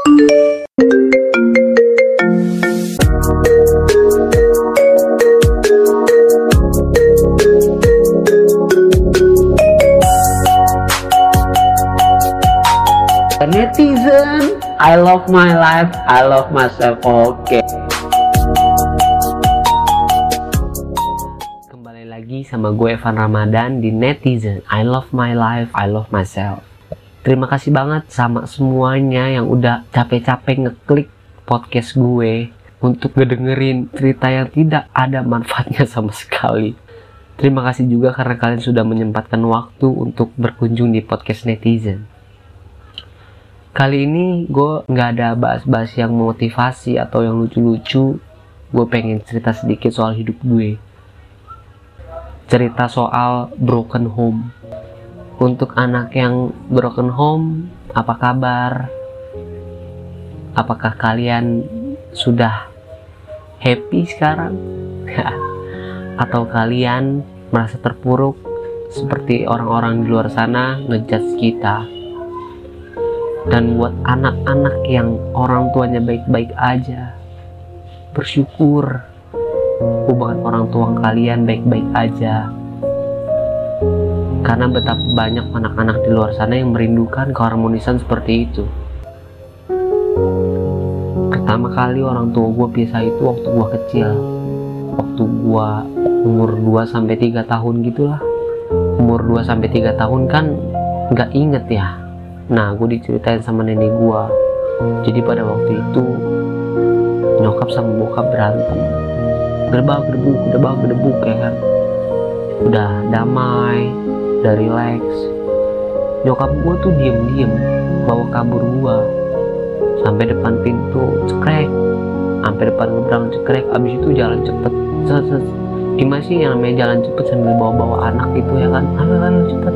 Netizen, I love my life, I love myself. Oke. Kembali lagi sama gue Evan Ramadan di Netizen. I love my life, I love myself. Terima kasih banget sama semuanya yang udah capek-capek ngeklik podcast gue untuk ngedengerin cerita yang tidak ada manfaatnya sama sekali. Terima kasih juga karena kalian sudah menyempatkan waktu untuk berkunjung di podcast netizen. Kali ini gue nggak ada bahas-bahas yang motivasi atau yang lucu-lucu. Gue pengen cerita sedikit soal hidup gue. Cerita soal broken home. Untuk anak yang broken home, apa kabar? Apakah kalian sudah happy sekarang? atau kalian merasa terpuruk seperti orang-orang di luar sana ngejudge kita? dan buat anak-anak yang orang tuanya baik-baik aja bersyukur hubungan orang tua kalian baik-baik aja karena betapa banyak anak-anak di luar sana yang merindukan keharmonisan seperti itu pertama kali orang tua gue pisah itu waktu gue kecil waktu gue umur 2 sampai 3 tahun gitulah umur 2 sampai 3 tahun kan nggak inget ya Nah, gue diceritain sama nenek gue. Jadi pada waktu itu nyokap sama bokap berantem. Gerbang gedebuk, gerbang gedebuk ya kan. Udah damai, udah relax. Nyokap gue tuh diem-diem bawa kabur gue sampai depan pintu cekrek. Sampai depan gerbang cekrek. Abis itu jalan cepet. Gimana sih yang namanya jalan cepet sambil bawa-bawa anak gitu ya kan? Ayo ayo cepet.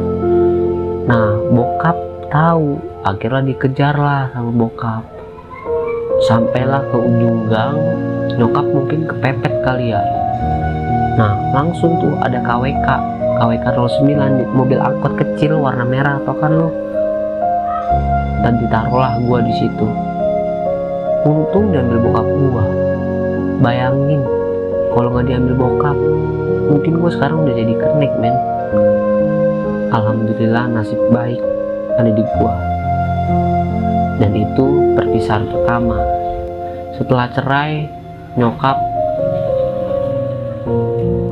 Nah bokap tahu. Akhirnya dikejar lah sama bokap. Sampailah ke ujung gang. Nyokap mungkin kepepet kali ya. Nah langsung tuh ada KWK KWK 09 di mobil angkot kecil warna merah atau kan lo dan ditaruhlah gua di situ. Untung diambil bokap gua. Bayangin kalau nggak diambil bokap mungkin gua sekarang udah jadi kernik men. Alhamdulillah nasib baik ada di gua. Dan itu perpisahan pertama. Setelah cerai nyokap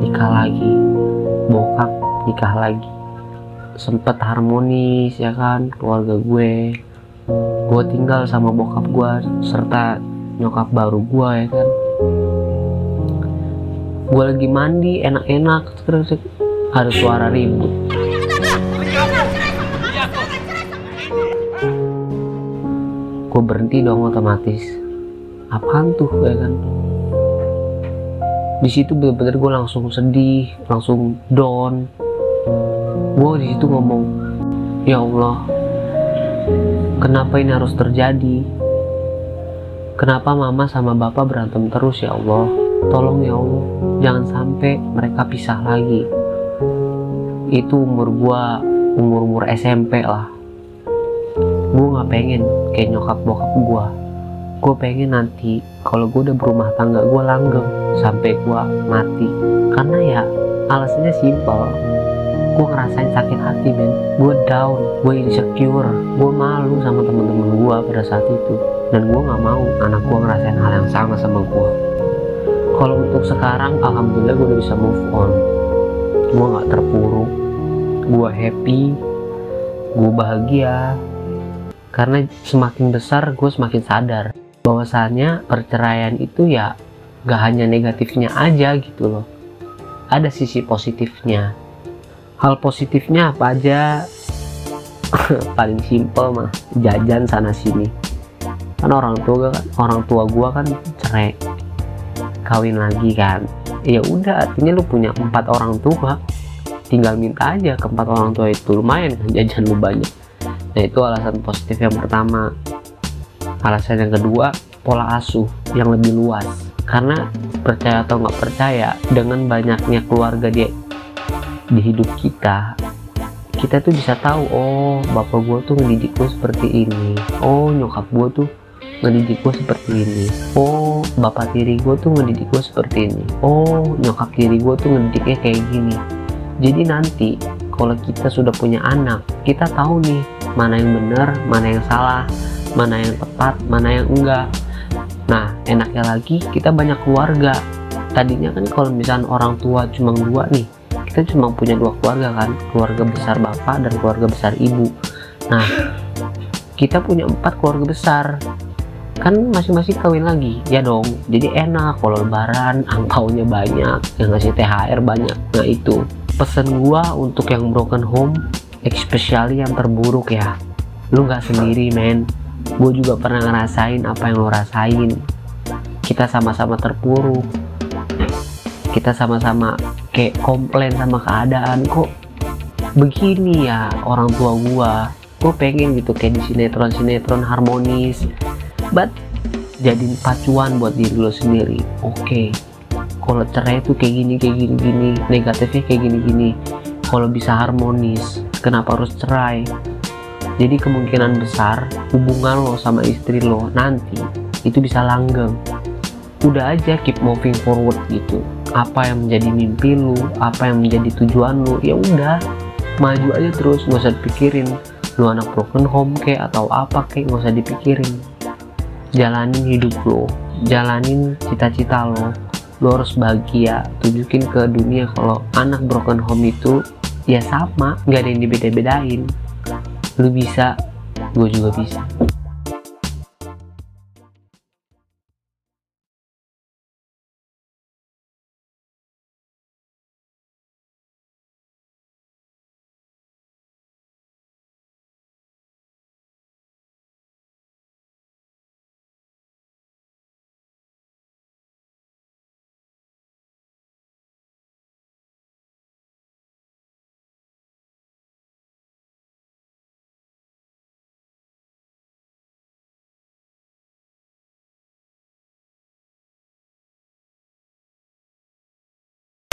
nikah lagi bokap nikah lagi. Sempet harmonis ya kan? Keluarga gue. Gue tinggal sama bokap gue serta nyokap baru gue ya kan? Gue lagi mandi enak-enak terus ada suara ribut. Gue berhenti dong otomatis. Apaan tuh ya kan di situ bener-bener gue langsung sedih langsung down. Gue di situ ngomong ya Allah kenapa ini harus terjadi? Kenapa mama sama bapak berantem terus ya Allah? Tolong ya Allah jangan sampai mereka pisah lagi. Itu umur gue umur-umur SMP lah. Gue nggak pengen kayak nyokap bokap gue gue pengen nanti kalau gue udah berumah tangga gue langgeng sampai gue mati. Karena ya alasannya simpel. Gue ngerasain sakit hati men. Gue down gue insecure gue malu sama temen-temen gue pada saat itu. Dan gue nggak mau anak gue ngerasain hal yang sama sama gue kalau untuk sekarang alhamdulillah gue udah bisa move on. Gue nggak terpuruk. Gue happy. Gue bahagia. Karena semakin besar gue semakin sadar. Bahwasannya perceraian itu ya gak hanya negatifnya aja gitu loh. Ada sisi positifnya. Hal positifnya apa aja? Paling simple mah jajan sana sini. Kan orang tua kan orang tua gue kan cerai. Kawin lagi kan. Ya udah artinya lu punya empat orang tua. Tinggal minta aja ke empat orang tua itu. Lumayan kan jajan lu banyak. Nah itu alasan positif yang pertama. Alasan yang kedua pola asuh yang lebih luas. Karena percaya atau nggak percaya dengan banyaknya keluarga di di hidup kita, kita tuh bisa tahu oh bapak gue tuh ngedidik gue seperti ini. Oh nyokap gue tuh ngedidik gue seperti ini. Oh bapak tiri gue tuh ngedidik gue seperti ini. Oh nyokap tiri gue tuh ngedidiknya kayak gini. Jadi nanti kalau kita sudah punya anak kita tahu nih mana yang benar mana yang salah mana yang tepat mana yang enggak enaknya lagi kita banyak keluarga. Tadinya kan kalau misalnya orang tua cuma dua nih kita cuma punya dua keluarga kan keluarga besar bapak dan keluarga besar ibu. Nah kita punya empat keluarga besar. Kan masing-masing kawin lagi ya dong. Jadi enak kalau lebaran angpaunya banyak yang ngasih THR banyak. Nah itu. Pesan gua untuk yang broken home especially yang terburuk ya. Lu nggak sendiri men. Gue juga pernah ngerasain apa yang lo rasain kita sama-sama terpuruk. Kita sama-sama kayak komplain sama keadaan. Kok begini ya orang tua gua? Gue pengen gitu kayak di sinetron sinetron harmonis. But jadi pacuan buat diri lo sendiri. Oke okay. kalau cerai tuh kayak gini kayak gini gini. Negatifnya kayak gini gini. Kalau bisa harmonis kenapa harus cerai? Jadi kemungkinan besar hubungan lo sama istri lo nanti itu bisa langgeng udah aja keep moving forward gitu. Apa yang menjadi mimpi lu apa yang menjadi tujuan lu ya udah. Maju aja terus nggak usah dipikirin. Lu anak broken home kayak atau apa kayak nggak usah dipikirin. Jalanin hidup lo jalanin cita-cita lo lo harus bahagia. Tunjukin ke dunia kalau anak broken home itu ya sama nggak ada yang dibeda-bedain. Lu bisa gue juga bisa